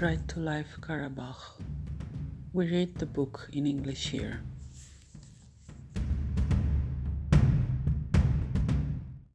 Right to Life Karabakh. We read the book in English here.